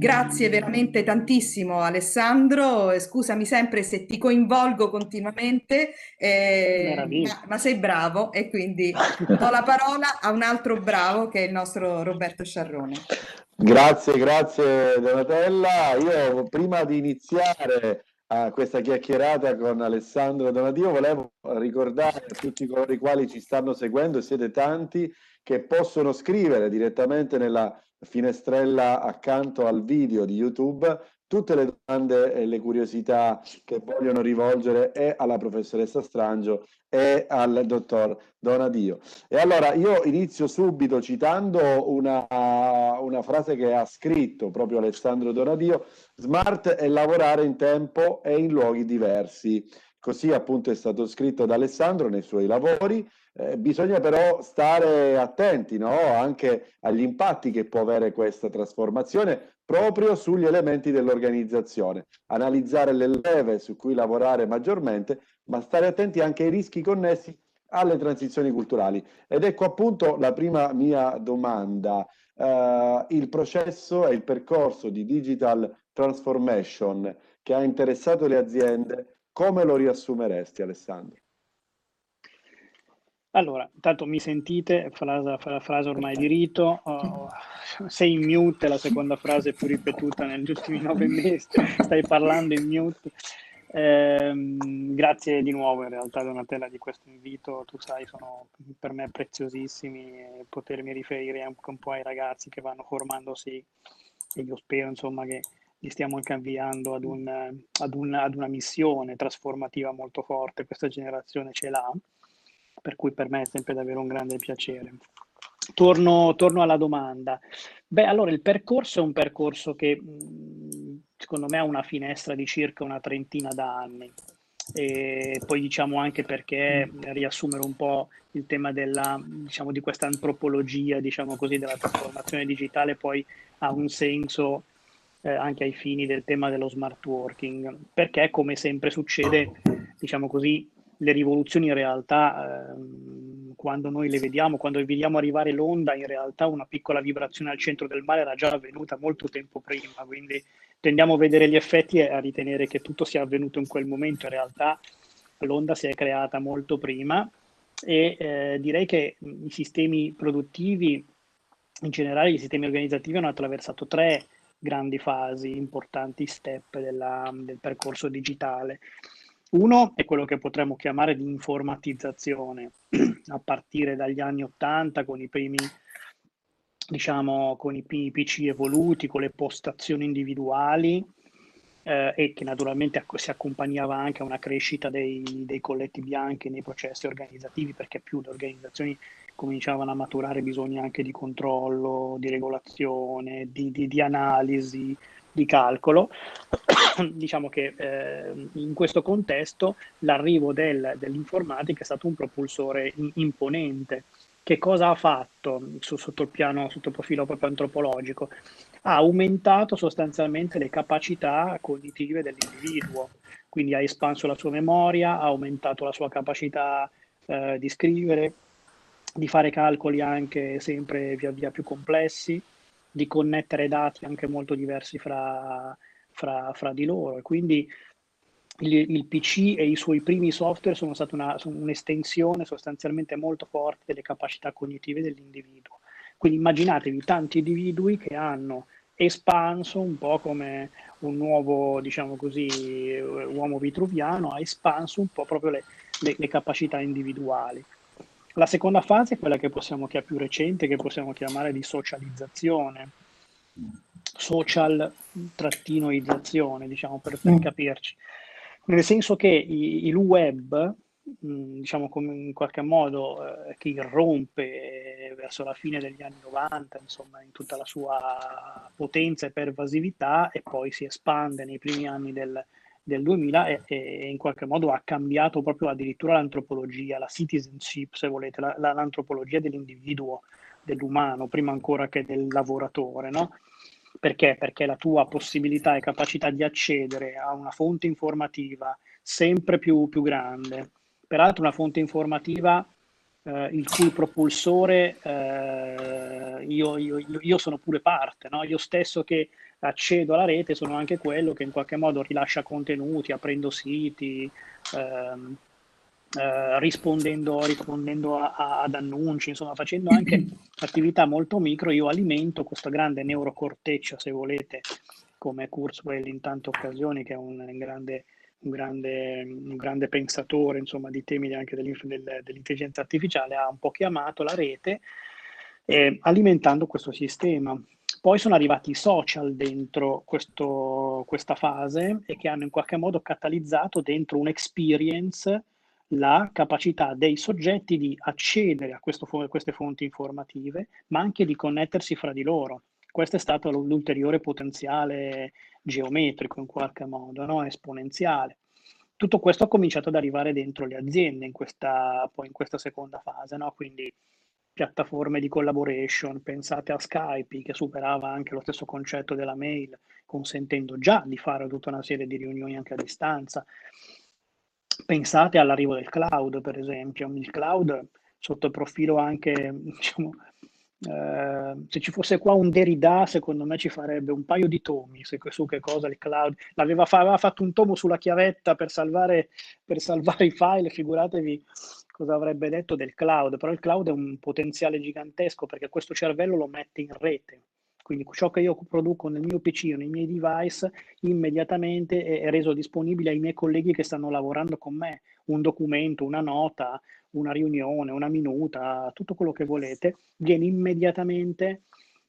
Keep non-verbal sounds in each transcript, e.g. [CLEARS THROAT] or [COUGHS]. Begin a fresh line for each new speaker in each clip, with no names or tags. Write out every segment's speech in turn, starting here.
Grazie veramente tantissimo Alessandro, scusami sempre se ti coinvolgo continuamente, eh, ma, ma, sei bravo e quindi do la parola a un altro bravo che è il nostro Roberto Sciarrone.
Grazie, grazie Donatella. Io prima di iniziare a questa chiacchierata con Alessandro Donadio volevo ricordare a tutti coloro i quali ci stanno seguendo, siete tanti, che possono scrivere direttamente nella finestrella accanto al video di YouTube tutte le domande e le curiosità che vogliono rivolgere e alla professoressa Strangio e al dottor Donadio. E allora io inizio subito citando una, una frase che ha scritto proprio Alessandro Donadio, smart è lavorare in tempo e in luoghi diversi. Così appunto è stato scritto da Alessandro nei suoi lavori eh, bisogna però stare attenti no? anche agli impatti che può avere questa trasformazione proprio sugli elementi dell'organizzazione, analizzare le leve su cui lavorare maggiormente, ma stare attenti anche ai rischi connessi alle transizioni culturali. Ed ecco appunto la prima mia domanda. Uh, il processo e il percorso di digital transformation che ha interessato le aziende, come lo riassumeresti Alessandro?
Allora, intanto mi sentite, frase, frase ormai di rito, oh, [LAUGHS] sei in mute, la seconda frase più ripetuta negli ultimi nove mesi, stai parlando in mute. Eh, grazie di nuovo in realtà Donatella di questo invito, tu sai sono per me preziosissimi potermi riferire anche un po' ai ragazzi che vanno formandosi. E io spero insomma che li stiamo anche avviando ad, un, ad, un, ad una missione trasformativa molto forte, questa generazione ce l'ha per cui per me è sempre davvero un grande piacere. Torno, torno alla domanda. Beh, allora il percorso è un percorso che secondo me ha una finestra di circa una trentina d'anni. E poi diciamo anche perché riassumere un po' il tema della, diciamo, di questa antropologia, diciamo così, della trasformazione digitale poi ha un senso eh, anche ai fini del tema dello smart working, perché come sempre succede, diciamo così, le rivoluzioni in realtà, ehm, quando noi le vediamo, quando vediamo arrivare l'onda, in realtà una piccola vibrazione al centro del mare era già avvenuta molto tempo prima, quindi tendiamo a vedere gli effetti e a ritenere che tutto sia avvenuto in quel momento, in realtà l'onda si è creata molto prima e eh, direi che i sistemi produttivi, in generale i sistemi organizzativi hanno attraversato tre grandi fasi, importanti step della, del percorso digitale. Uno è quello che potremmo chiamare di informatizzazione, [CLEARS THROAT] a partire dagli anni Ottanta con i primi, diciamo, con i PC evoluti, con le postazioni individuali eh, e che naturalmente si accompagnava anche a una crescita dei, dei colletti bianchi nei processi organizzativi, perché più le organizzazioni cominciavano a maturare bisogni anche di controllo, di regolazione, di, di, di analisi, di calcolo. [COUGHS] diciamo che eh, in questo contesto l'arrivo del, dell'informatica è stato un propulsore imponente. Che cosa ha fatto su, sotto il piano, sotto il profilo proprio antropologico? Ha aumentato sostanzialmente le capacità cognitive dell'individuo, quindi ha espanso la sua memoria, ha aumentato la sua capacità eh, di scrivere, di fare calcoli anche sempre via via più complessi, di connettere dati anche molto diversi fra, fra, fra di loro. E quindi il, il, PC e i suoi primi software sono stati un'estensione sostanzialmente molto forte delle capacità cognitive dell'individuo. Quindi immaginatevi tanti individui che hanno espanso un po' come un nuovo, diciamo così, uomo vitruviano, ha espanso un po' proprio le, le, le capacità individuali. La seconda fase è quella che possiamo chiamare più recente, che possiamo chiamare di socializzazione, social-izzazione, diciamo per, per mm. capirci. Nel senso che il web diciamo come in qualche modo eh, che irrompe verso la fine degli anni 90, insomma, in tutta la sua potenza e pervasività e poi si espande nei primi anni del, del 2000 e, e, in qualche modo ha cambiato proprio addirittura l'antropologia, la citizenship, se volete, la, la, l'antropologia dell'individuo, dell'umano, prima ancora che del lavoratore, no? Perché? Perché la tua possibilità e capacità di accedere a una fonte informativa sempre più, più grande, peraltro una fonte informativa eh, il cui propulsore eh, io, io, io, sono pure parte, no? io stesso che accedo alla rete sono anche quello che in qualche modo rilascia contenuti, aprendo siti, ehm, eh, rispondendo, rispondendo a, a, ad annunci, insomma facendo anche [CLEARS THROAT] attività molto micro, io alimento questa grande neurocorteccia, se volete, come Kurzweil in tante occasioni, che è un grande un grande, un grande pensatore insomma, di temi anche dell'intelligenza artificiale, ha un po' chiamato la rete eh, alimentando questo sistema. Poi sono arrivati i social dentro questo, questa fase e che hanno in qualche modo catalizzato dentro un'experience la capacità dei soggetti di accedere a questo, queste fonti informative, ma anche di connettersi fra di loro. Questo è stato l'ulteriore potenziale geometrico in qualche modo, no? esponenziale. Tutto questo ha cominciato ad arrivare dentro le aziende in questa, poi in questa seconda fase, no? quindi piattaforme di collaboration, pensate a Skype che superava anche lo stesso concetto della mail, consentendo già di fare tutta una serie di riunioni anche a distanza. Pensate all'arrivo del cloud, per esempio. Il cloud sotto il profilo anche diciamo, Uh, se ci fosse qua un Derrida, secondo me ci farebbe un paio di tomi su che cosa il cloud. L'aveva fa, aveva fatto un tomo sulla chiavetta per salvare, per salvare i file, figuratevi cosa avrebbe detto del cloud. Però il cloud è un potenziale gigantesco perché questo cervello lo mette in rete. Quindi ciò che io produco nel mio PC o nei miei device immediatamente è reso disponibile ai miei colleghi che stanno lavorando con me. Un documento, una nota, una riunione, una minuta, tutto quello che volete, viene immediatamente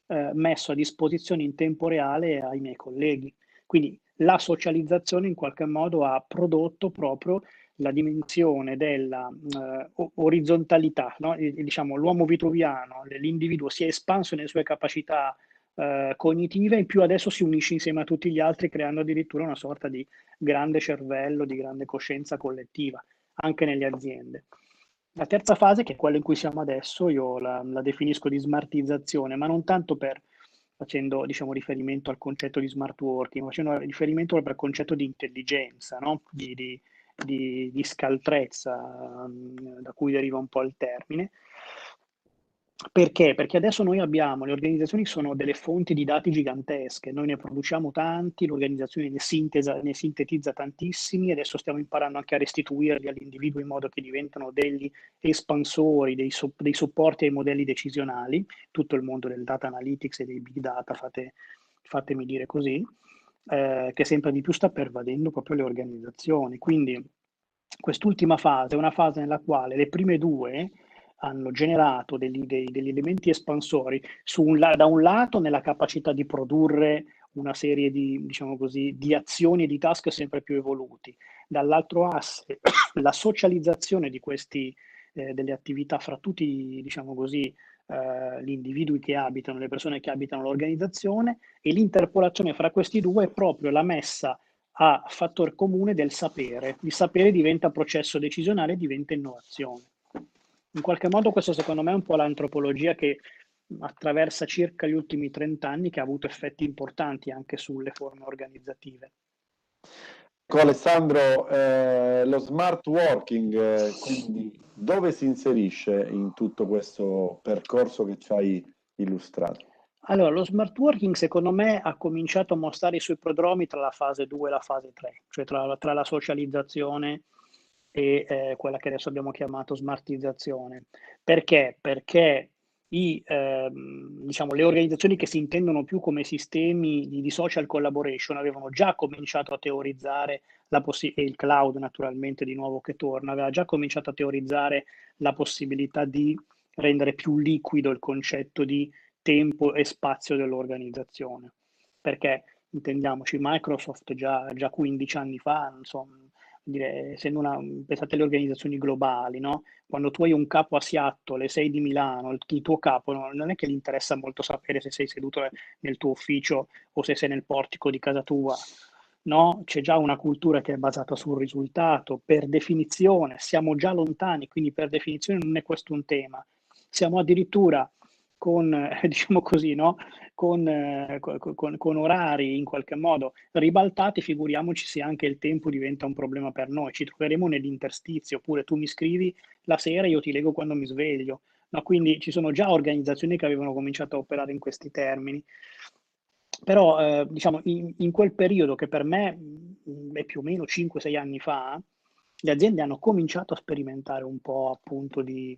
eh, messo a disposizione in tempo reale ai miei colleghi. Quindi la socializzazione in qualche modo ha prodotto proprio la dimensione della uh, orizzontalità, no? e, diciamo l'uomo vitruviano, l'individuo si è espanso nelle sue capacità uh, cognitive e più adesso si unisce insieme a tutti gli altri creando addirittura una sorta di grande cervello, di grande coscienza collettiva, anche nelle aziende. La terza fase, che è quella in cui siamo adesso, io la, la definisco di smartizzazione, ma non tanto per facendo diciamo, riferimento al concetto di smart working, facendo riferimento proprio al concetto di intelligenza, no? di, di, di, di, scaltrezza, da cui deriva un po' il termine, perché? Perché adesso noi abbiamo, le organizzazioni sono delle fonti di dati gigantesche, noi ne produciamo tanti, l'organizzazione ne, sintesa, ne sintetizza tantissimi, adesso stiamo imparando anche a restituirli all'individuo in modo che diventano degli espansori, dei, so, dei supporti ai modelli decisionali, tutto il mondo del data analytics e dei big data, fate, fatemi dire così, eh, che sempre di più sta pervadendo proprio le organizzazioni. Quindi quest'ultima fase è una fase nella quale le prime due hanno generato degli, dei, degli elementi espansori un, da un lato nella capacità di produrre una serie di, diciamo così, di azioni e di task sempre più evoluti, dall'altro asse [COUGHS] la socializzazione di questi, eh, delle attività fra tutti diciamo così, eh, gli individui che abitano, le persone che abitano l'organizzazione e l'interpolazione fra questi due è proprio la messa a fattore comune del sapere. Il sapere diventa processo decisionale, diventa innovazione in qualche modo questo secondo me è un po' l'antropologia che attraversa circa gli ultimi 30 anni che ha avuto effetti importanti anche sulle forme organizzative.
Ecco Alessandro, eh, lo smart working, eh, quindi dove si inserisce in tutto questo percorso che ci hai illustrato?
Allora, lo smart working secondo me ha cominciato a mostrare i suoi prodromi tra la fase 2 e la fase 3, cioè tra, tra la socializzazione e eh, quella che adesso abbiamo chiamato smartizzazione. Perché? Perché i, ehm, diciamo, le organizzazioni che si intendono più come sistemi di, di social collaboration avevano già cominciato a teorizzare la possibilità, e il cloud naturalmente di nuovo che torna, aveva già cominciato a teorizzare la possibilità di rendere più liquido il concetto di tempo e spazio dell'organizzazione. Perché intendiamoci, Microsoft già, già 15 anni fa, insomma, dire, essendo una, pensate alle organizzazioni globali, no? Quando tu hai un capo a Seattle e sei di Milano, il, il tuo capo no, non è che gli interessa molto sapere se sei seduto nel tuo ufficio o se sei nel portico di casa tua, no? C'è già una cultura che è basata sul risultato, per definizione, siamo già lontani, quindi per definizione non è questo un tema. Siamo addirittura con, eh, [LAUGHS] diciamo così, no? con, eh, con, con, orari in qualche modo ribaltati, figuriamoci se anche il tempo diventa un problema per noi. Ci troveremo nell'interstizio, oppure tu mi scrivi la sera e io ti leggo quando mi sveglio. No, quindi ci sono già organizzazioni che avevano cominciato a operare in questi termini. Però, eh, diciamo, in, in, quel periodo che per me mh, è più o meno 5-6 anni fa, le aziende hanno cominciato a sperimentare un po' appunto di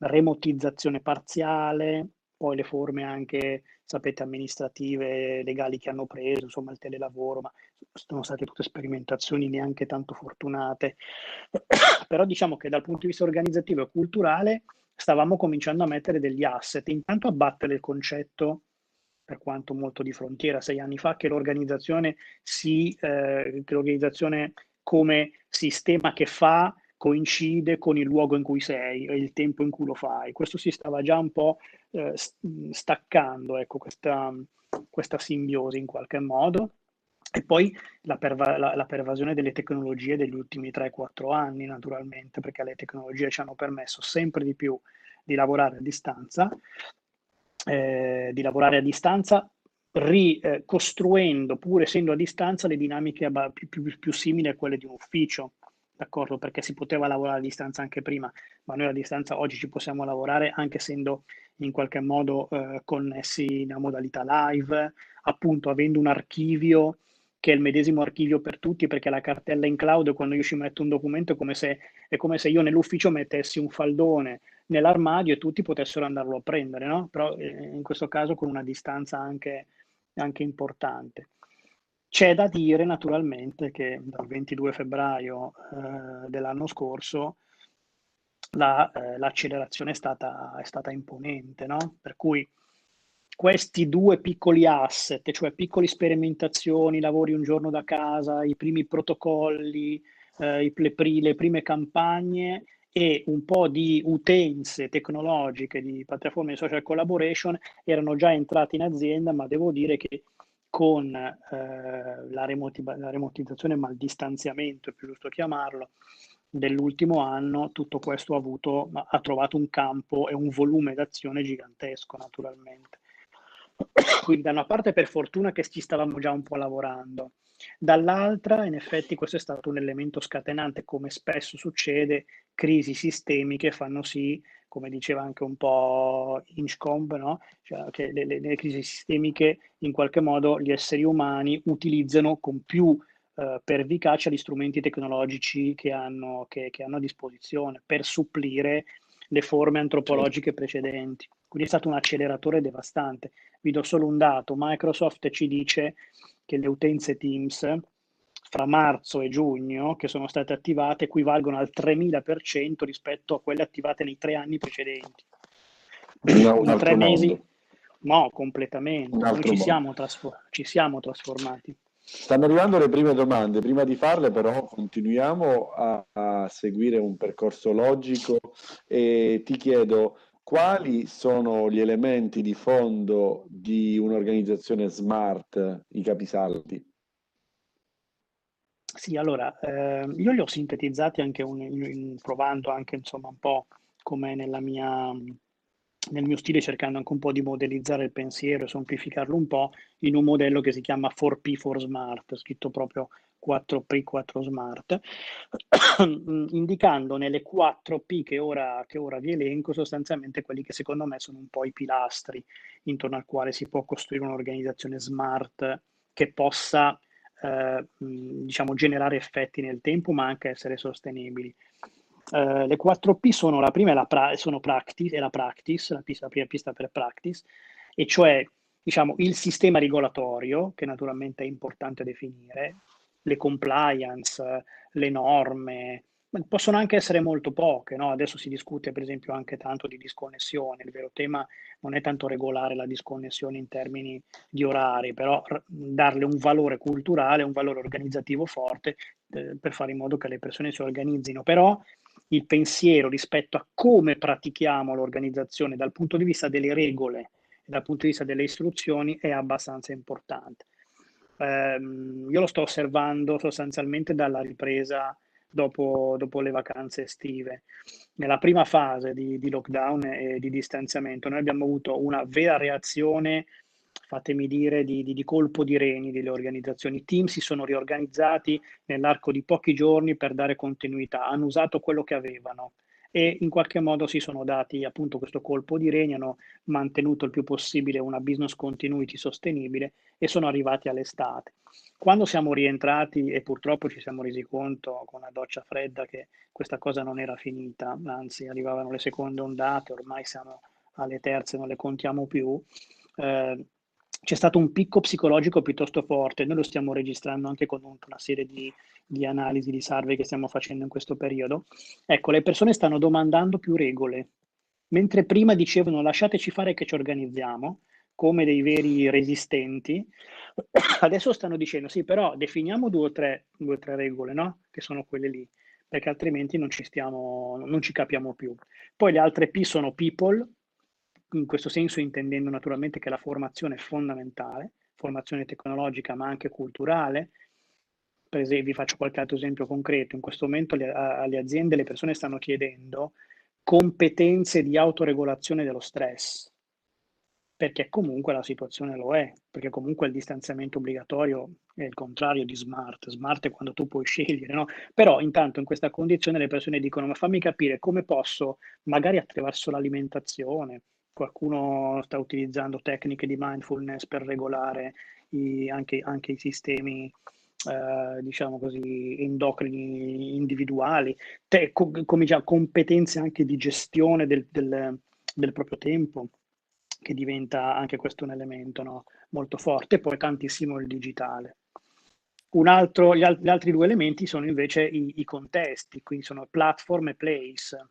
remotizzazione parziale, poi le forme anche, sapete, amministrative, legali che hanno preso, insomma il telelavoro, ma sono state tutte sperimentazioni neanche tanto fortunate. [COUGHS] Però diciamo che dal punto di vista organizzativo e culturale stavamo cominciando a mettere degli asset, intanto a battere il concetto, per quanto molto di frontiera, sei anni fa, che l'organizzazione, si, eh, che l'organizzazione come sistema che fa coincide con il luogo in cui sei e il tempo in cui lo fai. Questo si stava già un po' eh, staccando, ecco, questa, questa simbiosi in qualche modo. E poi la, perva- la, la, pervasione delle tecnologie degli ultimi 3-4 anni, naturalmente, perché le tecnologie ci hanno permesso sempre di più di lavorare a distanza, eh, di lavorare a distanza ricostruendo, eh, pur essendo a distanza, le dinamiche più, più, più simili a quelle di un ufficio d'accordo? Perché si poteva lavorare a distanza anche prima, ma noi a distanza oggi ci possiamo lavorare anche essendo in qualche modo eh, connessi in modalità live, appunto avendo un archivio che è il medesimo archivio per tutti, perché la cartella in cloud, quando io ci metto un documento, è come se, è come se io nell'ufficio mettessi un faldone nell'armadio e tutti potessero andarlo a prendere, no? Però eh, in questo caso con una distanza anche, anche importante. C'è da dire naturalmente che dal 22 febbraio eh, dell'anno scorso la, eh, l'accelerazione è stata, è stata imponente, no? per cui questi due piccoli asset, cioè piccole sperimentazioni, lavori un giorno da casa, i primi protocolli, eh, le, le, prime campagne e un po' di utenze tecnologiche di piattaforme di social collaboration erano già entrati in azienda, ma devo dire che con eh, la, remoti- la, remotizzazione, ma il distanziamento, è più giusto chiamarlo, dell'ultimo anno, tutto questo ha, avuto, ha trovato un campo e un volume d'azione gigantesco, naturalmente. [COUGHS] Quindi da una parte per fortuna che ci stavamo già un po' lavorando, dall'altra in effetti questo è stato un elemento scatenante, come spesso succede, crisi sistemiche fanno sì come diceva anche un po' Inchcomb, no? cioè che le, le, le, crisi sistemiche in qualche modo gli esseri umani utilizzano con più eh, pervicacia gli strumenti tecnologici che hanno, che, che hanno, a disposizione per supplire le forme antropologiche precedenti. Quindi è stato un acceleratore devastante. Vi do solo un dato, Microsoft ci dice che le utenze Teams fra marzo e giugno che sono state attivate equivalgono al 3000% rispetto a quelle attivate nei tre anni precedenti. No, in tre mesi, no, completamente. Noi ci siamo, trasfor- ci siamo trasformati.
Stanno arrivando le prime domande, prima di farle però continuiamo a, a, seguire un percorso logico e ti chiedo quali sono gli elementi di fondo di un'organizzazione smart, i capisaldi?
Sì, allora, eh, io li ho sintetizzati anche un, in, provando anche insomma un po' come nella mia, nel mio stile, cercando anche un po' di modellizzare il pensiero e semplificarlo un po' in un modello che si chiama 4P4 Smart, scritto proprio 4P4 Smart, [COUGHS] indicando nelle 4P che ora, che ora vi elenco sostanzialmente quelli che secondo me sono un po' i pilastri intorno al quale si può costruire un'organizzazione smart che possa eh, diciamo, generare effetti nel tempo, ma anche essere sostenibili. Uh, le 4P sono la prima è la, pra- sono practice, è la practice, la, pista, la prima pista per practice, e cioè diciamo, il sistema regolatorio, che naturalmente è importante definire, le compliance, le norme, possono anche essere molto poche, no? adesso si discute per esempio anche tanto di disconnessione, il vero tema non è tanto regolare la disconnessione in termini di orari, però darle un valore culturale, un valore organizzativo forte eh, per fare in modo che le persone si organizzino, però il pensiero rispetto a come pratichiamo l'organizzazione dal punto di vista delle regole e dal punto di vista delle istruzioni è abbastanza importante. Eh, io lo sto osservando sostanzialmente dalla ripresa dopo, dopo le vacanze estive. Nella prima fase di, di lockdown e di distanziamento noi abbiamo avuto una vera reazione fatemi dire, di, di, di, colpo di reni delle organizzazioni. I team si sono riorganizzati nell'arco di pochi giorni per dare continuità, hanno usato quello che avevano e in qualche modo si sono dati appunto questo colpo di reni, hanno mantenuto il più possibile una business continuity sostenibile e sono arrivati all'estate. Quando siamo rientrati e purtroppo ci siamo resi conto con una doccia fredda che questa cosa non era finita, anzi arrivavano le seconde ondate, ormai siamo alle terze, non le contiamo più, eh, c'è stato un picco psicologico piuttosto forte, noi lo stiamo registrando anche con una serie di, di, analisi, di survey che stiamo facendo in questo periodo. Ecco, le persone stanno domandando più regole, mentre prima dicevano lasciateci fare che ci organizziamo, come dei veri resistenti, [CLEARS THROAT] adesso stanno dicendo sì, però definiamo due o tre, due o tre regole, no? Che sono quelle lì, perché altrimenti non ci, stiamo, non ci capiamo più. Poi le altre P sono people, in questo senso intendendo naturalmente che la formazione è fondamentale, formazione tecnologica ma anche culturale. Per esempio, vi faccio qualche altro esempio concreto. In questo momento le, alle aziende le persone stanno chiedendo competenze di autoregolazione dello stress, perché comunque la situazione lo è, perché comunque il distanziamento obbligatorio è il contrario di smart, smart è quando tu puoi scegliere, no? Però intanto in questa condizione le persone dicono ma fammi capire come posso, magari attraverso l'alimentazione, qualcuno sta utilizzando tecniche di mindfulness per regolare i, anche, anche, i sistemi, eh, diciamo così, endocrini individuali, te, co, come già competenze anche di gestione del, del, del, proprio tempo, che diventa anche questo un elemento no? molto forte, poi tantissimo il digitale. Altro, gli, al- gli, altri due elementi sono invece i, i contesti, quindi sono platform e place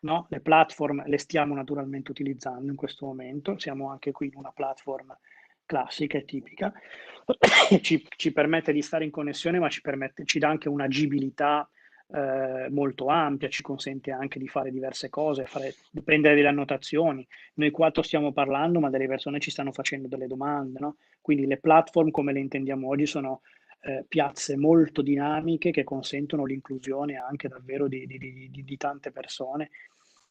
No? Le platform le stiamo naturalmente utilizzando in questo momento, siamo anche qui in una platform classica e tipica, [COUGHS] ci, ci permette di stare in connessione, ma ci, permette, ci dà anche un'agibilità eh, molto ampia, ci consente anche di fare diverse cose, fare, prendere delle annotazioni. Noi quattro stiamo parlando, ma delle persone ci stanno facendo delle domande, no? Quindi le platform come le intendiamo oggi sono eh, piazze molto dinamiche che consentono l'inclusione anche davvero di, di, di, di tante persone.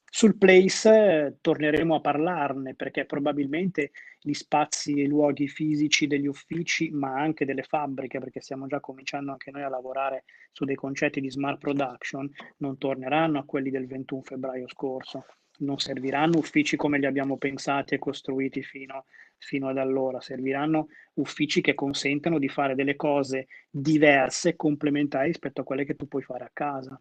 Sul place eh, torneremo a parlarne perché probabilmente gli spazi e i luoghi fisici degli uffici, ma anche delle fabbriche, perché stiamo già cominciando anche noi a lavorare su dei concetti di smart production, non torneranno a quelli del 21 febbraio scorso. Non serviranno uffici come li abbiamo pensati e costruiti fino, fino ad allora, serviranno uffici che consentano di fare delle cose diverse, complementari rispetto a quelle che tu puoi fare a casa.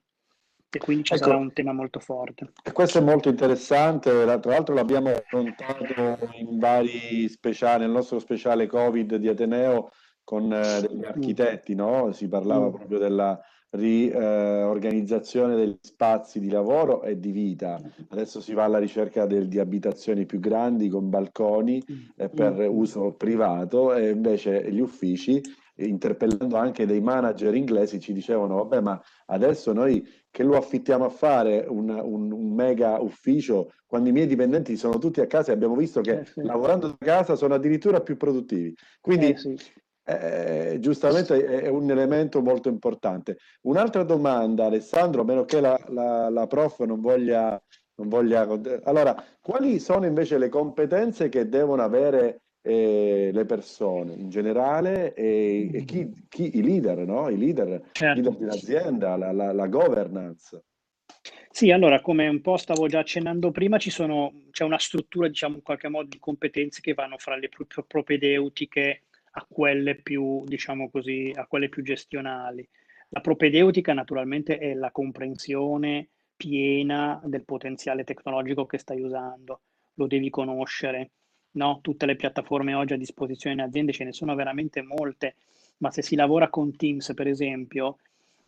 E quindi ci ecco, sarà un tema molto forte.
Questo è molto interessante, tra l'altro l'abbiamo affrontato in vari speciali, nel nostro speciale Covid di Ateneo con eh, degli architetti, no? Si parlava mm. proprio della riorganizzazione eh, degli spazi di lavoro e di vita. Adesso si va alla ricerca del, di abitazioni più grandi con balconi mm. eh, per mm. uso privato e invece gli uffici interpellando anche dei manager inglesi ci dicevano vabbè ma adesso noi che lo affittiamo a fare un, un, un mega ufficio quando i miei dipendenti sono tutti a casa e abbiamo visto che eh sì. lavorando da casa sono addirittura più produttivi quindi eh sì. Eh, giustamente è un elemento molto importante. Un'altra domanda, Alessandro, a meno che la, la, la prof non voglia, non voglia... Allora, quali sono invece le competenze che devono avere eh, le persone in generale e, e chi, chi, i leader, no? I leader, certo. leader di un'azienda, la, la, la governance.
Sì, allora, come un po' stavo già accennando prima, c'è una struttura, diciamo, in qualche modo di competenze che vanno fra le propedeutiche a quelle più, diciamo così, a quelle più gestionali. La propedeutica naturalmente è la comprensione piena del potenziale tecnologico che stai usando, lo devi conoscere. No? Tutte le piattaforme oggi a disposizione in aziende ce ne sono veramente molte, ma se si lavora con Teams, per esempio,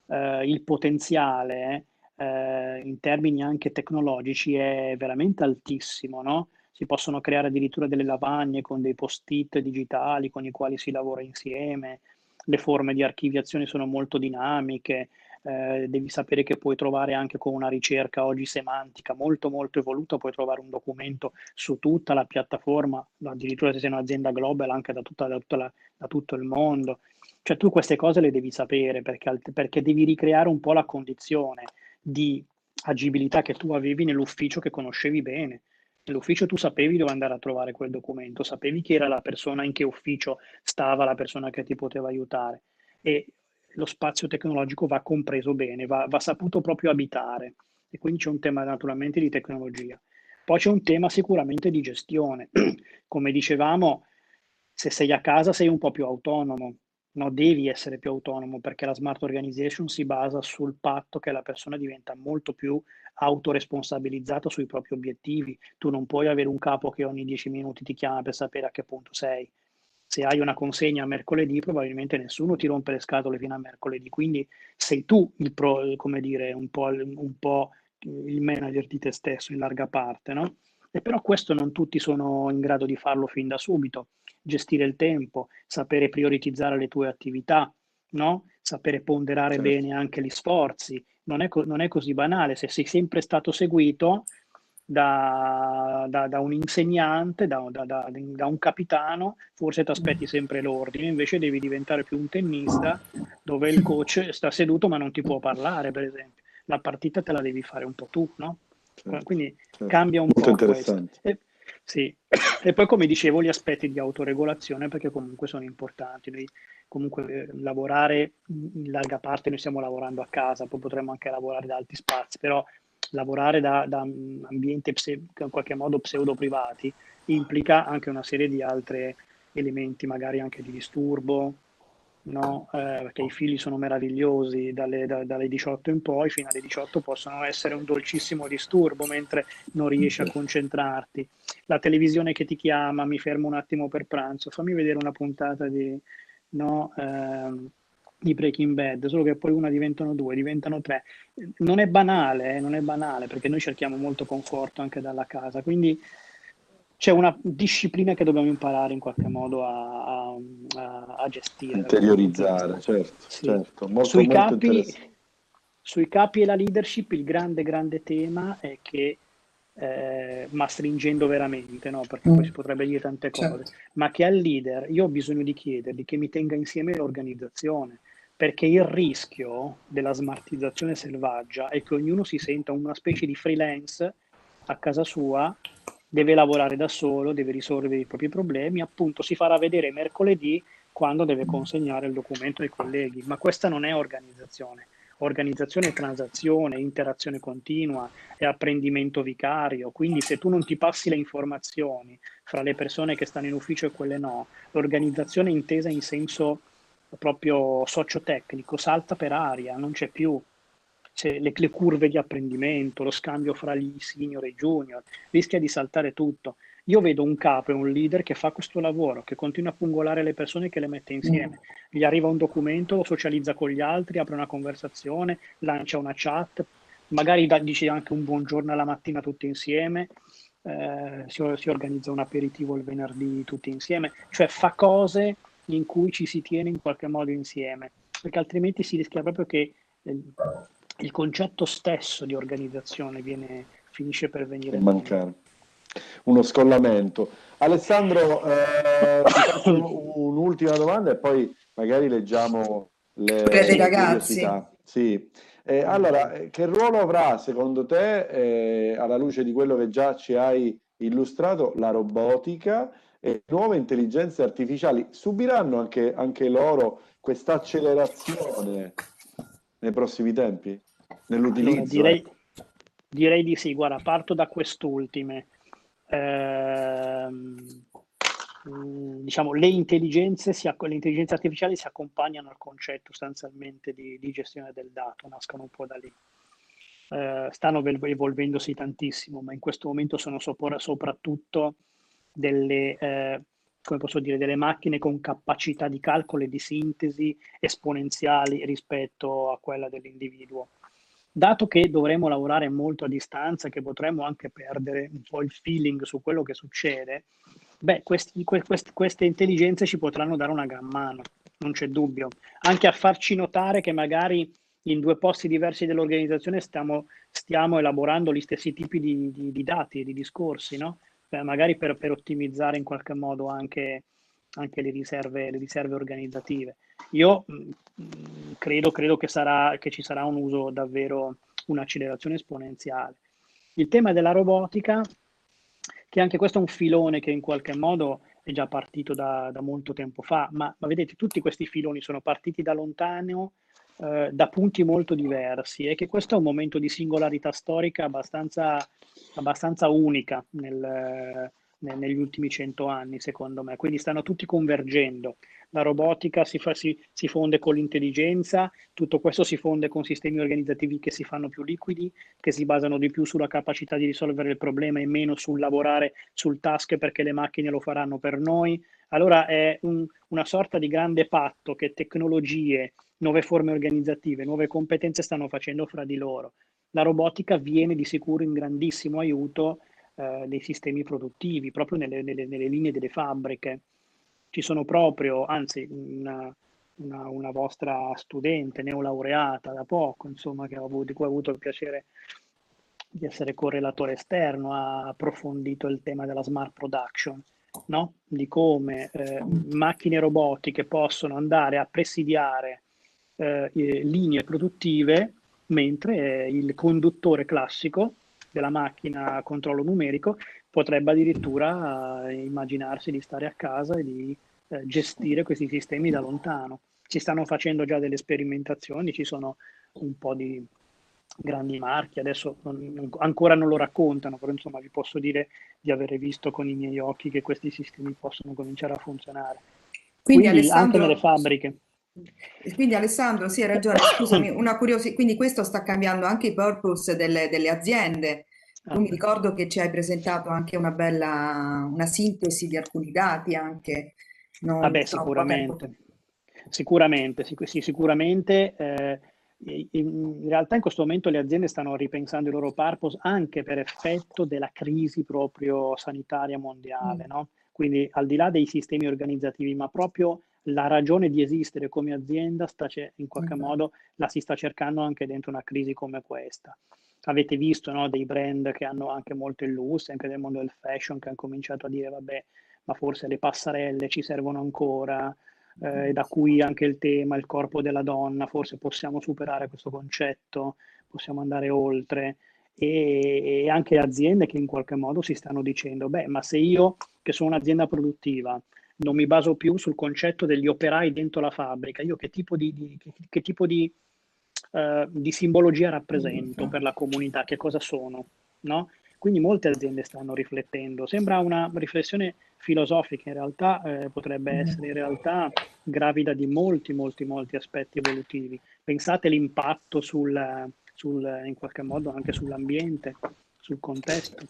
eh, il potenziale eh, in termini anche tecnologici è veramente altissimo, no? Si possono creare addirittura delle lavagne con dei post-it digitali con i quali si lavora insieme, le forme di archiviazione sono molto dinamiche, eh, devi sapere che puoi trovare anche con una ricerca oggi semantica molto molto evoluta, puoi trovare un documento su tutta la piattaforma, addirittura se sei un'azienda global anche da, tutta, da, tutta la, da tutto il mondo. Cioè tu queste cose le devi sapere perché, perché devi ricreare un po' la condizione di agibilità che tu avevi nell'ufficio che conoscevi bene nell'ufficio tu sapevi dove andare a trovare quel documento, sapevi chi era la persona, in che ufficio stava la persona che ti poteva aiutare e lo spazio tecnologico va compreso bene, va, va saputo proprio abitare e quindi c'è un tema naturalmente di tecnologia. Poi c'è un tema sicuramente di gestione. [CLEARS THROAT] Come dicevamo, se sei a casa sei un po' più autonomo, no, devi essere più autonomo perché la smart organization si basa sul patto che la persona diventa molto più autoresponsabilizzata sui propri obiettivi. Tu non puoi avere un capo che ogni dieci minuti ti chiama per sapere a che punto sei. Se hai una consegna mercoledì, probabilmente nessuno ti rompe le scatole fino a mercoledì. Quindi sei tu il pro, come dire, un po', un po il manager di te stesso in larga parte, no? E però questo non tutti sono in grado di farlo fin da subito. Gestire il tempo, sapere prioritizzare le tue attività, no? sapere ponderare certo. bene anche gli sforzi. Non è, co- non è, così banale. Se sei sempre stato seguito da, da, da un insegnante, da, da, un capitano, forse ti aspetti sempre l'ordine, invece devi diventare più un tennista dove il coach sta seduto ma non ti può parlare, per esempio. La partita te la devi fare un po' tu, no? Certo, Quindi certo. cambia un
Molto
po' interessante. E, sì, e poi come dicevo gli aspetti di autoregolazione perché comunque sono importanti. Noi comunque eh, lavorare in larga parte, noi stiamo lavorando a casa, poi potremmo anche lavorare da altri spazi, però lavorare da, da ambienti pse- in qualche modo pseudo privati implica anche una serie di altri elementi, magari anche di disturbo, no? eh, perché i figli sono meravigliosi dalle, da, dalle 18 in poi, fino alle 18 possono essere un dolcissimo disturbo mentre non riesci a concentrarti. La televisione che ti chiama, mi fermo un attimo per pranzo, fammi vedere una puntata di, no, eh, di Breaking Bad, solo che poi una diventano due, diventano tre. Non è banale, eh, non è banale, perché noi cerchiamo molto conforto anche dalla casa, quindi c'è una disciplina che dobbiamo imparare in qualche modo a, a, a gestire.
Interiorizzare, certo, sì. certo. Molto,
sui, molto capi, sui capi e la leadership il grande, grande tema è che, eh, ma stringendo veramente, no? perché mm. poi si potrebbe dire tante cose, certo. ma che al leader io ho bisogno di chiedergli che mi tenga insieme l'organizzazione, perché il rischio della smartizzazione selvaggia è che ognuno si senta una specie di freelance a casa sua deve lavorare da solo, deve risolvere i propri problemi, appunto si farà vedere mercoledì quando deve consegnare il documento ai colleghi, ma questa non è organizzazione. Organizzazione è transazione, interazione continua, è apprendimento vicario, quindi se tu non ti passi le informazioni fra le persone che stanno in ufficio e quelle no, l'organizzazione intesa in senso proprio sociotecnico salta per aria, non c'è più le, le, curve di apprendimento, lo scambio fra gli senior e i junior, rischia di saltare tutto. Io vedo un capo e un leader che fa questo lavoro, che continua a pungolare le persone che le mette insieme. Mm. Gli arriva un documento, lo socializza con gli altri, apre una conversazione, lancia una chat, magari da, dice anche un buongiorno alla mattina tutti insieme, eh, si, si organizza un aperitivo il venerdì tutti insieme, cioè fa cose in cui ci si tiene in qualche modo insieme, perché altrimenti si rischia proprio che eh, il concetto stesso di organizzazione viene, finisce per venire
mancare. Uno scollamento. Alessandro, eh, ti faccio un'ultima domanda e poi magari leggiamo le,
per le ragazzi.
Sì. Eh, allora, eh, che ruolo avrà secondo te, eh, alla luce di quello che già ci hai illustrato, la robotica e nuove intelligenze artificiali? Subiranno anche, anche loro questa accelerazione nei prossimi tempi? Nell'utilizzo? Allora,
direi, direi, di sì, guarda, parto da quest'ultime. Eh, diciamo, le intelligenze, si, le intelligenze artificiali si accompagnano al concetto sostanzialmente di, di gestione del dato, nascono un po' da lì. Eh, stanno evolvendosi tantissimo, ma in questo momento sono sopra, soprattutto delle, eh, come posso dire, delle macchine con capacità di calcolo e di sintesi esponenziali rispetto a quella dell'individuo. Dato che dovremo lavorare molto a distanza, che potremmo anche perdere un po' il feeling su quello che succede, beh, questi, questi, queste intelligenze ci potranno dare una gran mano, non c'è dubbio. Anche a farci notare che magari in due posti diversi dell'organizzazione stiamo, stiamo elaborando gli stessi tipi di, di, di dati di discorsi, no? Beh, magari per, per, ottimizzare in qualche modo anche, anche le, riserve, le, riserve, organizzative. Io mm, credo, credo che, sarà, che ci sarà un uso davvero, un'accelerazione esponenziale. Il tema della robotica, che anche questo è un filone che in qualche modo è già partito da, da molto tempo fa, ma, ma, vedete tutti questi filoni sono partiti da lontano eh, da punti molto diversi e che questo è un momento di singolarità storica abbastanza, abbastanza unica nel, negli ultimi cento anni, secondo me. Quindi stanno tutti convergendo. La robotica si, fa, si, si, fonde con l'intelligenza, tutto questo si fonde con sistemi organizzativi che si fanno più liquidi, che si basano di più sulla capacità di risolvere il problema e meno sul lavorare sul task perché le macchine lo faranno per noi. Allora è un, una sorta di grande patto che tecnologie, nuove forme organizzative, nuove competenze stanno facendo fra di loro. La robotica viene di sicuro in grandissimo aiuto eh, nei sistemi produttivi, proprio nelle, nelle, nelle, linee delle fabbriche. Ci sono proprio, anzi, una, una, una vostra studente neolaureata da poco, insomma, avuto, di cui ho avuto il piacere di essere correlatore esterno, ha approfondito il tema della smart production, no? di come eh, macchine robotiche possono andare a presidiare eh, linee produttive, mentre il conduttore classico della macchina a controllo numerico potrebbe addirittura eh, immaginarsi di stare a casa e di eh, gestire questi sistemi da lontano. Si stanno facendo già delle sperimentazioni, ci sono un po' di grandi marchi, adesso non, ancora non lo raccontano, però insomma vi posso dire di avere visto con i miei occhi che questi sistemi possono cominciare a funzionare. Quindi, Quindi anche nelle fabbriche.
Quindi Alessandro, sì, hai ragione, scusami, [COUGHS] una curiosità, quindi questo sta cambiando anche i purpose delle, delle aziende. Tu mi ah. ricordo che ci hai presentato anche una bella, una sintesi di alcuni dati anche.
Vabbè, sicuramente. Sicuramente, sì, sì, sicuramente. Eh, in realtà in questo momento le aziende stanno ripensando i loro purpose anche per effetto della crisi proprio sanitaria mondiale, mm. no? Quindi al di là dei sistemi organizzativi, ma proprio la ragione di esistere come azienda sta in qualche mm-hmm. modo la si sta cercando anche dentro una crisi come questa. Avete visto no, dei brand che hanno anche molto il lusso, anche nel mondo del fashion, che hanno cominciato a dire vabbè, ma forse le passerelle ci servono ancora, eh, da cui anche il tema, il corpo della donna, forse possiamo superare questo concetto, possiamo andare oltre. E, e anche aziende che in qualche modo si stanno dicendo, beh, ma se io che sono un'azienda produttiva, non mi baso più sul concetto degli operai dentro la fabbrica. Io che tipo di, di, che, che tipo di, uh, di, simbologia rappresento per la comunità, che cosa sono, no? Quindi molte aziende stanno riflettendo. Sembra una riflessione filosofica, in realtà eh, potrebbe mm. essere in realtà gravida di molti, molti, molti aspetti evolutivi. Pensate l'impatto sul, sul, in qualche modo anche sull'ambiente, sul contesto.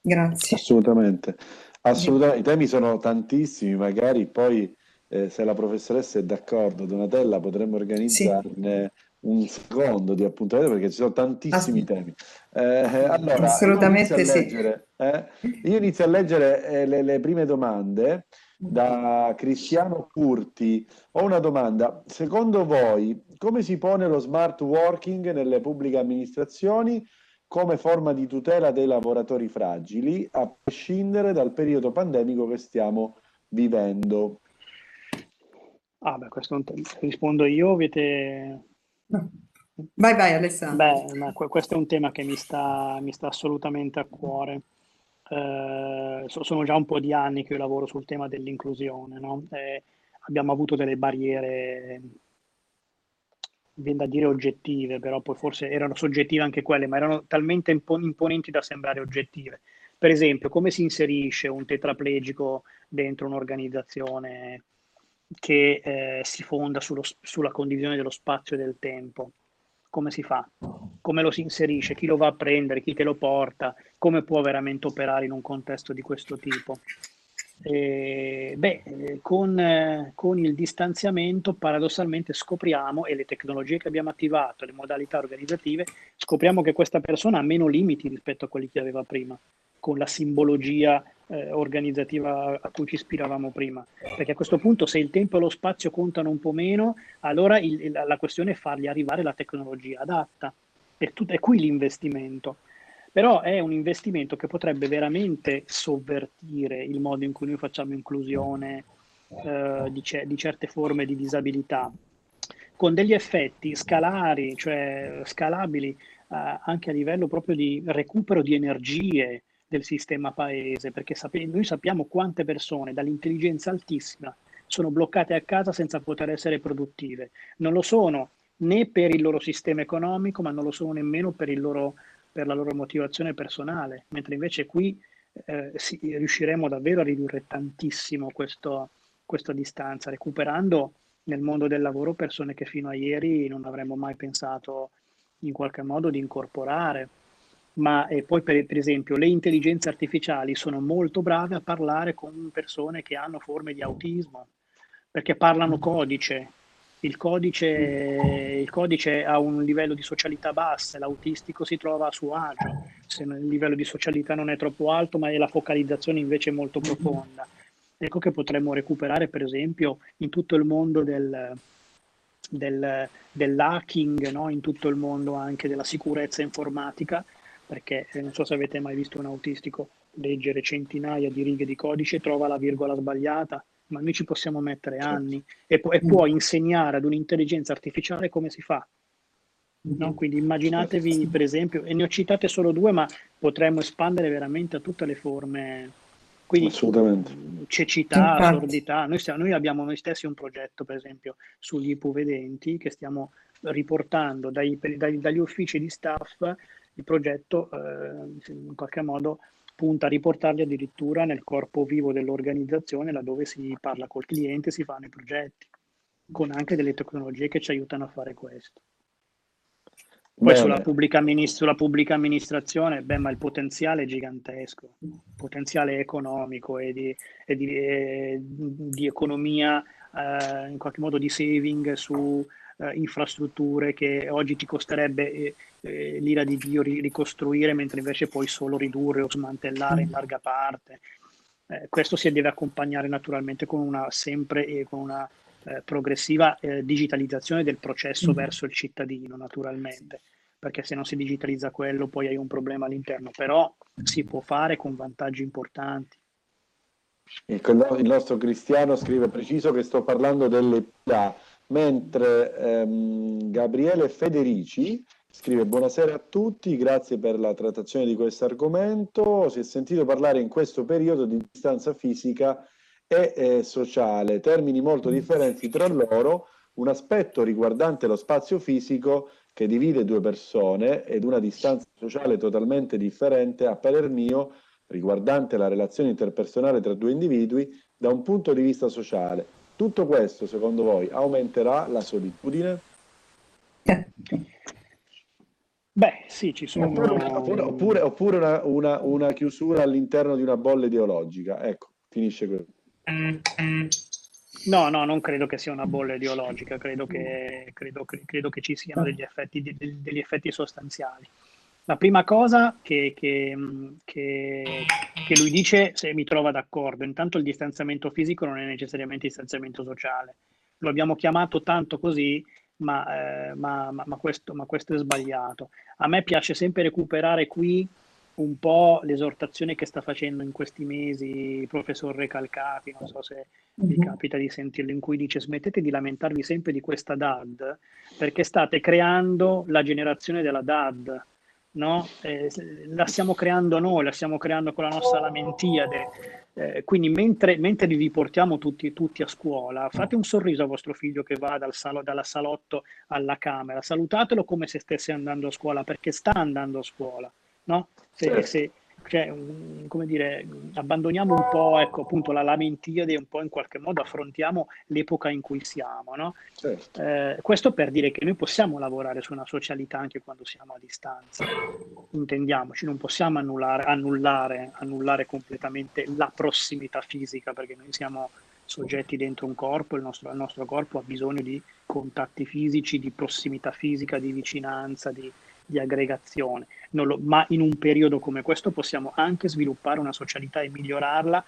Grazie.
Assolutamente. Assolutamente, i temi sono tantissimi, magari poi eh, se la professoressa è d'accordo, Donatella, potremmo organizzarne sì. un secondo di appuntamento perché ci sono tantissimi Ass- temi.
Eh, allora, Assolutamente io
leggere, sì. Eh, io inizio a leggere eh, le, le prime domande da Cristiano Curti. Ho una domanda. Secondo voi come si pone lo smart working nelle pubbliche amministrazioni? Come forma di tutela dei lavoratori fragili, a prescindere dal periodo pandemico che stiamo vivendo.
Ah, beh, questo è un tema. Rispondo io, avete... [LAUGHS]
Vai, vai Alessandro.
Beh, ma questo è un tema che mi sta, mi sta assolutamente a cuore. Eh, sono già un po' di anni che io lavoro sul tema dell'inclusione, no? eh, abbiamo avuto delle barriere viene da dire oggettive, però poi forse erano soggettive anche quelle, ma erano talmente imponenti da sembrare oggettive. Per esempio, come si inserisce un tetraplegico dentro un'organizzazione che eh, si fonda sullo, sulla condivisione dello spazio e del tempo? Come si fa? Come lo si inserisce? Chi lo va a prendere? Chi te lo porta? Come può veramente operare in un contesto di questo tipo? Eh, beh, con, con, il distanziamento paradossalmente scopriamo, e le tecnologie che abbiamo attivato, le modalità organizzative, scopriamo che questa persona ha meno limiti rispetto a quelli che aveva prima, con la simbologia eh, organizzativa a cui ci ispiravamo prima. Perché a questo punto se il tempo e lo spazio contano un po' meno, allora il, la questione è fargli arrivare la tecnologia adatta. E tut- è qui l'investimento però è un investimento che potrebbe veramente sovvertire il modo in cui noi facciamo inclusione eh, di, ce- di, certe forme di disabilità, con degli effetti scalari, cioè scalabili eh, anche a livello proprio di recupero di energie del sistema paese, perché sap- noi sappiamo quante persone dall'intelligenza altissima sono bloccate a casa senza poter essere produttive. Non lo sono né per il loro sistema economico, ma non lo sono nemmeno per il loro per la loro motivazione personale, mentre invece qui eh, sì, riusciremo davvero a ridurre tantissimo questo, questa distanza, recuperando nel mondo del lavoro persone che fino a ieri non avremmo mai pensato in qualche modo di incorporare. Ma e poi per, per esempio le intelligenze artificiali sono molto brave a parlare con persone che hanno forme di autismo, perché parlano codice, il codice, il codice, ha un livello di socialità bassa, l'autistico si trova a suo agio, se il livello di socialità non è troppo alto, ma la focalizzazione invece è molto profonda. Ecco che potremmo recuperare, per esempio, in tutto il mondo del, del, dell'hacking, no? in tutto il mondo anche della sicurezza informatica, perché eh, non so se avete mai visto un autistico leggere centinaia di righe di codice, trova la virgola sbagliata, ma noi ci possiamo mettere certo. anni e, pu- e mm. può insegnare ad un'intelligenza artificiale come si fa. No? Quindi immaginatevi, per esempio, e ne ho citate solo due, ma potremmo espandere veramente a tutte le forme. Quindi
Assolutamente.
cecità, sordità. Noi, stiamo, noi, abbiamo noi stessi un progetto, per esempio, sugli ipovedenti che stiamo riportando dai, dai, dagli uffici di staff. Il progetto eh, in qualche modo punta a riportarli addirittura nel corpo vivo dell'organizzazione, laddove si parla col cliente, si fanno i progetti, con anche delle tecnologie che ci aiutano a fare questo. Poi sulla pubblica, sulla pubblica, amministrazione, beh, ma il potenziale è gigantesco, potenziale economico e di, e di, e di economia, eh, in qualche modo di saving su eh, infrastrutture che oggi ti costerebbe eh, eh, l'ira di Dio ricostruire, mentre invece puoi solo ridurre o smantellare in mm. larga parte. Eh, questo si deve accompagnare naturalmente con una sempre e con una eh, progressiva eh, digitalizzazione del processo mm. verso il cittadino, naturalmente, perché se non si digitalizza quello poi hai un problema all'interno, però si può fare con vantaggi importanti.
Il nostro Cristiano scrive preciso che sto parlando delle PA, mentre ehm, Gabriele Federici Scrive buonasera a tutti, grazie per la trattazione di questo argomento. Si è sentito parlare in questo periodo di distanza fisica e eh, sociale, termini molto differenti tra loro, un aspetto riguardante lo spazio fisico che divide due persone ed una distanza sociale totalmente differente a parer mio riguardante la relazione interpersonale tra due individui da un punto di vista sociale. Tutto questo, secondo voi, aumenterà la solitudine?
Beh, sì, ci sono...
Oppure, oppure, oppure una, una, una, chiusura all'interno di una bolla ideologica. Ecco, finisce così.
No, no, non credo che sia una bolla ideologica, credo che, credo, credo che ci siano degli effetti, degli effetti, sostanziali. La prima cosa che, che, che, che lui dice, se mi trova d'accordo, intanto il distanziamento fisico non è necessariamente distanziamento sociale. Lo abbiamo chiamato tanto così ma, eh, ma, ma, ma, questo, ma questo è sbagliato. A me piace sempre recuperare qui un po' l'esortazione che sta facendo in questi mesi il professor Recalcapi, non so se vi mhm. capita di sentirlo, in cui dice smettete di lamentarvi sempre di questa DAD perché state creando la generazione della DAD no? Eh, la stiamo creando noi, la stiamo creando con la nostra lamentiade. Eh, quindi mentre, mentre vi portiamo tutti, tutti, a scuola, fate un sorriso a vostro figlio che va dal salo, dalla salotto alla camera, salutatelo come se stesse andando a scuola, perché sta andando a scuola. No? Se, certo. se, cioè, come dire, abbandoniamo un po', ecco, appunto, la lamentiade e un po' in qualche modo affrontiamo l'epoca in cui siamo, no? Certo. Eh, questo per dire che noi possiamo lavorare su una socialità anche quando siamo a distanza, intendiamoci, non possiamo annullare, annullare, annullare completamente la prossimità fisica perché noi siamo soggetti dentro un corpo, il nostro, il nostro corpo ha bisogno di contatti fisici, di prossimità fisica, di vicinanza, di, di aggregazione, lo, ma in un periodo come questo possiamo anche sviluppare una socialità e migliorarla,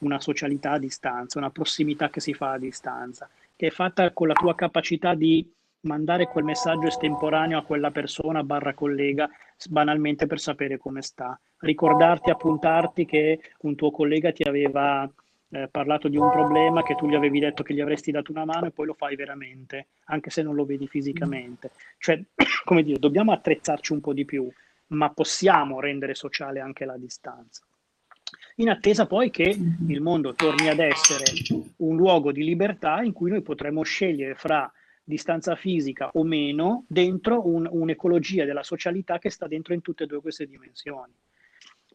una socialità a distanza, una prossimità che si fa a distanza, che è fatta con la tua capacità di mandare quel messaggio estemporaneo a quella persona barra collega banalmente per sapere come sta, ricordarti, appuntarti che un tuo collega ti aveva eh, parlato di un problema che tu gli avevi detto che gli avresti dato una mano e poi lo fai veramente, anche se non lo vedi fisicamente. Cioè, [CLEARS THROAT] come dire, dobbiamo attrezzarci un po' di più, ma possiamo rendere sociale anche la distanza. In attesa poi che il mondo torni ad essere un luogo di libertà in cui noi potremo scegliere fra distanza fisica o meno dentro un, un'ecologia della socialità che sta dentro in tutte e due queste dimensioni.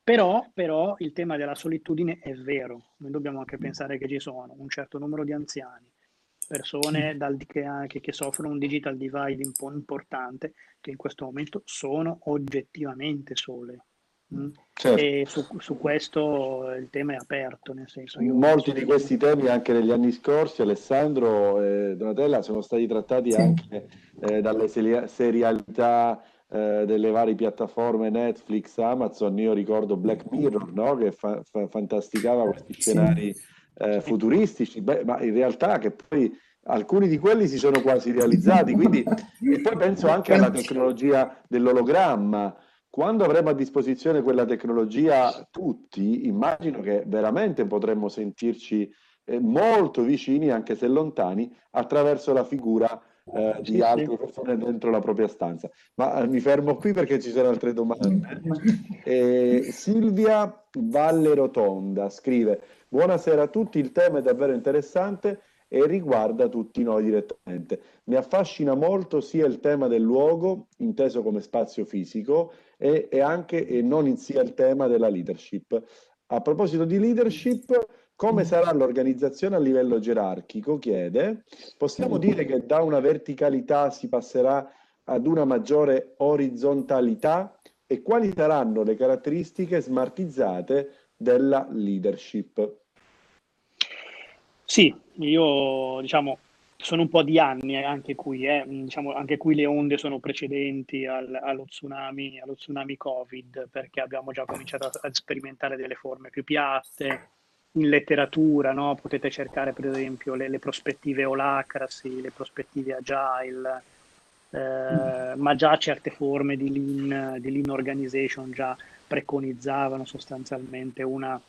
Però, però, il tema della solitudine è vero, noi dobbiamo anche pensare che ci sono un certo numero di anziani, persone dal, che, che, che, soffrono un digital divide un po' importante, che in questo momento sono oggettivamente sole. Mm? Certo. E su, su, questo il tema è aperto, nel senso
Molti di questi temi anche negli anni scorsi, Alessandro e Donatella, sono stati trattati sì. anche eh, dalle serialità eh, delle varie piattaforme Netflix, Amazon, io ricordo Black Mirror, no? che fa, fa, fantasticava questi scenari eh, futuristici, Beh, ma in realtà che poi alcuni di quelli si sono quasi realizzati, quindi e poi penso anche alla tecnologia dell'ologramma. Quando avremo a disposizione quella tecnologia tutti, immagino che veramente potremmo sentirci eh, molto vicini, anche se lontani, attraverso la figura eh, di altre persone dentro la propria stanza. Ma eh, mi fermo qui perché ci sono altre domande. [LAUGHS] Eh, Silvia Valle Rotonda scrive: Buonasera a tutti, il tema è davvero interessante e riguarda tutti noi direttamente. Mi affascina molto sia il tema del luogo, inteso come spazio fisico, e, e anche e non in sia il tema della leadership. A proposito di leadership, come mm. sarà l'organizzazione a livello gerarchico? Chiede. Possiamo dire che da una verticalità si passerà ad una maggiore orizzontalità e quali saranno le caratteristiche smartizzate della leadership?
Sì, io diciamo sono un po' di anni anche qui, eh, diciamo, anche qui le onde sono precedenti al, allo, tsunami, allo tsunami Covid perché abbiamo già cominciato a, a sperimentare delle forme più piatte, in letteratura, no? potete cercare per esempio le, le prospettive holacracy, le prospettive agile, eh, mm. ma già certe forme di lean, di lean organization già preconizzavano sostanzialmente una,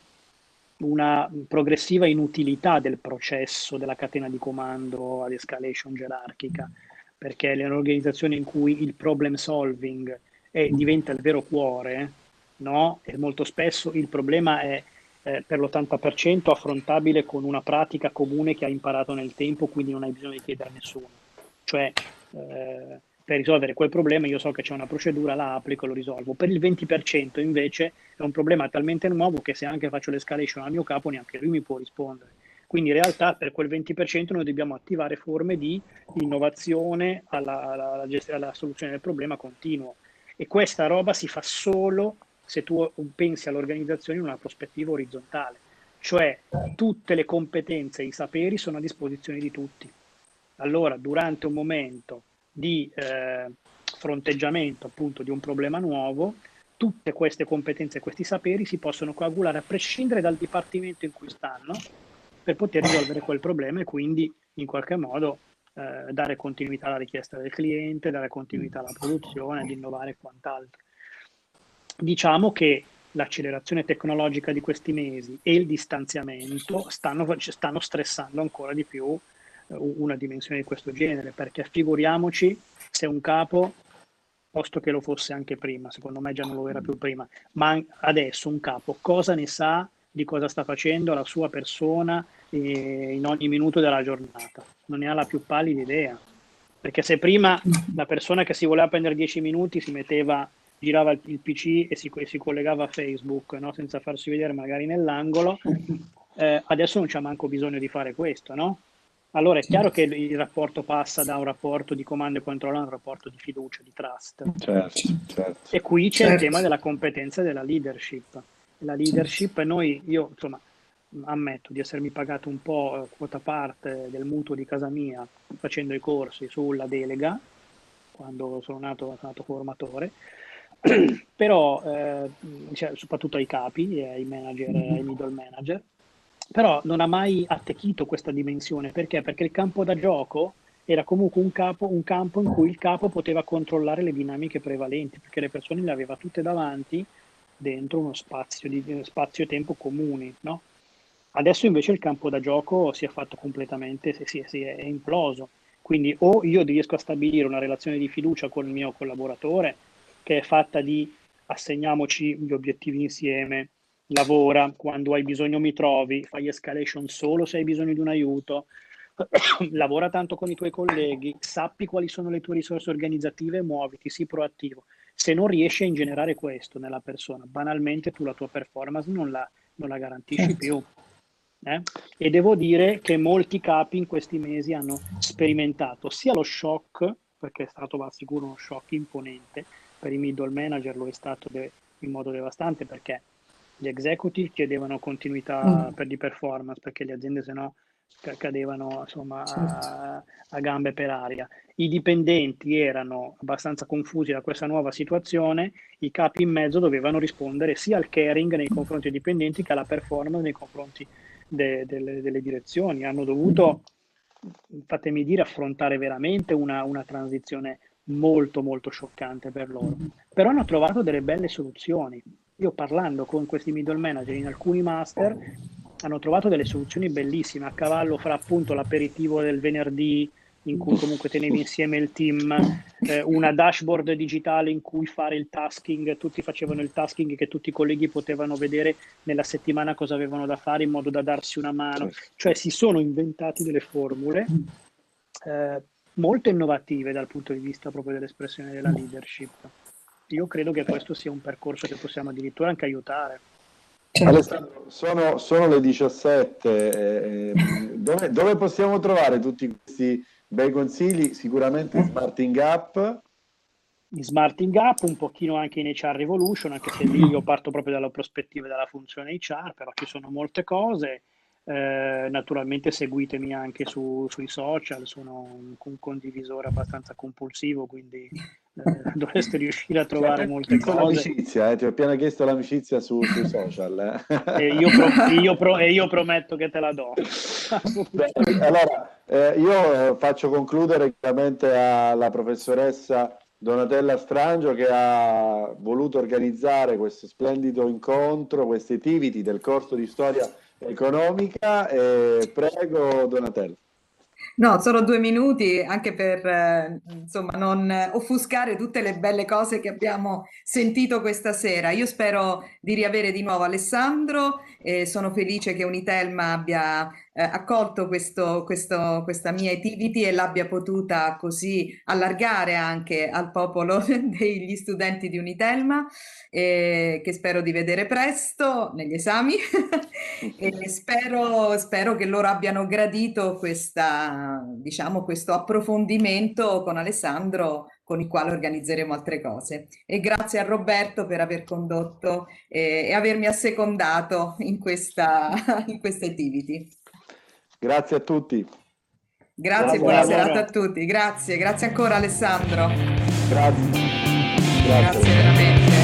una progressiva inutilità del processo della catena di comando ad escalation gerarchica, perché le organizzazioni in cui il problem solving è, diventa il vero cuore, no? e molto spesso il problema è eh, per l'80% affrontabile con una pratica comune che hai imparato nel tempo, quindi non hai bisogno di chiedere a nessuno. Cioè, eh, per risolvere quel problema io so che c'è una procedura, la applico e lo risolvo. Per il 20% invece è un problema talmente nuovo che se anche faccio l'escalation al mio capo neanche lui mi può rispondere. Quindi in realtà per quel 20% noi dobbiamo attivare forme di innovazione alla, alla, alla, alla soluzione del problema continuo. E questa roba si fa solo se tu pensi all'organizzazione in una prospettiva orizzontale, cioè tutte le competenze e i saperi sono a disposizione di tutti. Allora, durante un momento di eh, fronteggiamento appunto di un problema nuovo, tutte queste competenze e questi saperi si possono coagulare a prescindere dal dipartimento in cui stanno per poter risolvere quel problema e quindi in qualche modo eh, dare continuità alla richiesta del cliente, dare continuità alla produzione, ad innovare e quant'altro. Diciamo che l'accelerazione tecnologica di questi mesi e il distanziamento stanno, stanno stressando ancora di più eh, una dimensione di questo genere, perché figuriamoci se un capo, posto che lo fosse anche prima, secondo me già non lo era più prima, ma adesso un capo cosa ne sa di cosa sta facendo la sua persona eh, in ogni minuto della giornata? Non ne ha la più pallida idea. Perché se prima la persona che si voleva prendere 10 minuti si metteva girava il, il PC e si, si, collegava a Facebook no? senza farsi vedere magari nell'angolo. [LAUGHS] Eh, adesso non c'è manco bisogno di fare questo, no? Allora è chiaro che il rapporto passa da un rapporto di comando e controllo a un rapporto di fiducia, di trust.
Certo, certo.
E qui c'è certo. il tema della competenza e della leadership. La leadership, noi, io insomma, ammetto di essermi pagato un po' quota parte del mutuo di casa mia facendo i corsi sulla delega, quando sono nato, sono nato formatore, [CLEARS THROAT] però eh, cioè, soprattutto ai capi e ai manager ai middle manager, però non ha mai attecchito questa dimensione, perché? Perché il campo da gioco era comunque un, capo, un campo in cui il capo poteva controllare le dinamiche prevalenti, perché le persone le aveva tutte davanti dentro uno spazio, di, spazio e tempo comuni, no? Adesso invece il campo da gioco si è fatto completamente, si, si è imploso. Quindi o io riesco a stabilire una relazione di fiducia con il mio collaboratore che è fatta di assegniamoci gli obiettivi insieme, lavora, quando hai bisogno mi trovi, fai escalation solo se hai bisogno di un aiuto, [CLEARS THROAT] lavora tanto con i tuoi colleghi, sappi quali sono le tue risorse organizzative e muoviti, sii proattivo. Se non riesci a ingenerare questo nella persona, banalmente tu la tua performance non la, non la garantisci certo. più. Eh? E devo dire che molti capi in questi mesi hanno sperimentato sia lo shock, perché è stato va sicuro uno shock imponente, per i middle manager lo è stato de- in modo devastante perché gli executive chiedevano continuità mm. per di performance perché le aziende se no cadevano insomma certo. a, a, gambe per aria. I dipendenti erano abbastanza confusi da questa nuova situazione, i capi in mezzo dovevano rispondere sia al caring nei confronti dei dipendenti che alla performance nei confronti de, de, delle direzioni. Hanno dovuto, fatemi dire, affrontare veramente una, una transizione molto molto scioccante per loro. Però hanno trovato delle belle soluzioni. Io parlando con questi middle manager in alcuni master hanno trovato delle soluzioni bellissime a cavallo fra appunto l'aperitivo del venerdì in cui comunque tenevi insieme il team, eh, una dashboard digitale in cui fare il tasking, tutti facevano il tasking che tutti i colleghi potevano vedere nella settimana cosa avevano da fare in modo da darsi una mano, cioè si sono inventati delle formule eh, molto innovative dal punto di vista proprio dell'espressione della leadership. Io credo che questo sia un percorso che possiamo addirittura anche aiutare.
Certo. Alessandro, sono, sono le 17, eh, [LAUGHS] dove, dove, possiamo trovare tutti questi bei consigli? Sicuramente in Smarting Up.
In Smarting Up, un pochino anche in HR Revolution, anche se lì io parto proprio dalla prospettiva e dalla funzione HR, però ci sono molte cose. Eh, naturalmente seguitemi anche su, sui social, sono un, un, condivisore abbastanza compulsivo, quindi eh, [LAUGHS] dovreste riuscire a trovare cioè, molte cose.
L'amicizia, eh, ti ho appena chiesto l'amicizia su, sui social.
Eh. e, io pro, [LAUGHS] io pro, e, io prometto che te la do.
Beh, allora, eh, io faccio concludere chiaramente alla professoressa Donatella Strangio che ha voluto organizzare questo splendido incontro, queste attivity del corso di storia economica. E prego, Donatello.
No, solo due minuti anche per eh, insomma, non offuscare tutte le belle cose che abbiamo sentito questa sera. Io spero di riavere di nuovo Alessandro e sono felice che Unitelma abbia eh, accolto questo, questo, questa mia activity e l'abbia potuta così allargare anche al popolo [LAUGHS] degli studenti di Unitelma, eh, che spero di vedere presto negli esami [LAUGHS] e spero, spero che loro abbiano gradito questa, diciamo, questo approfondimento con Alessandro con il quale organizzeremo altre cose. E grazie a Roberto per aver condotto eh, e avermi assecondato in questa, [LAUGHS] in questa activity.
Grazie a tutti.
Grazie, buona serata a tutti. Grazie, grazie ancora Alessandro.
Grazie.
Grazie, grazie veramente.